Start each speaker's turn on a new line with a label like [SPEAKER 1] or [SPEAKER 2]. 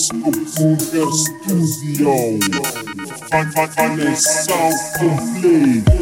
[SPEAKER 1] Disco vai, Studio. Connaissance complète.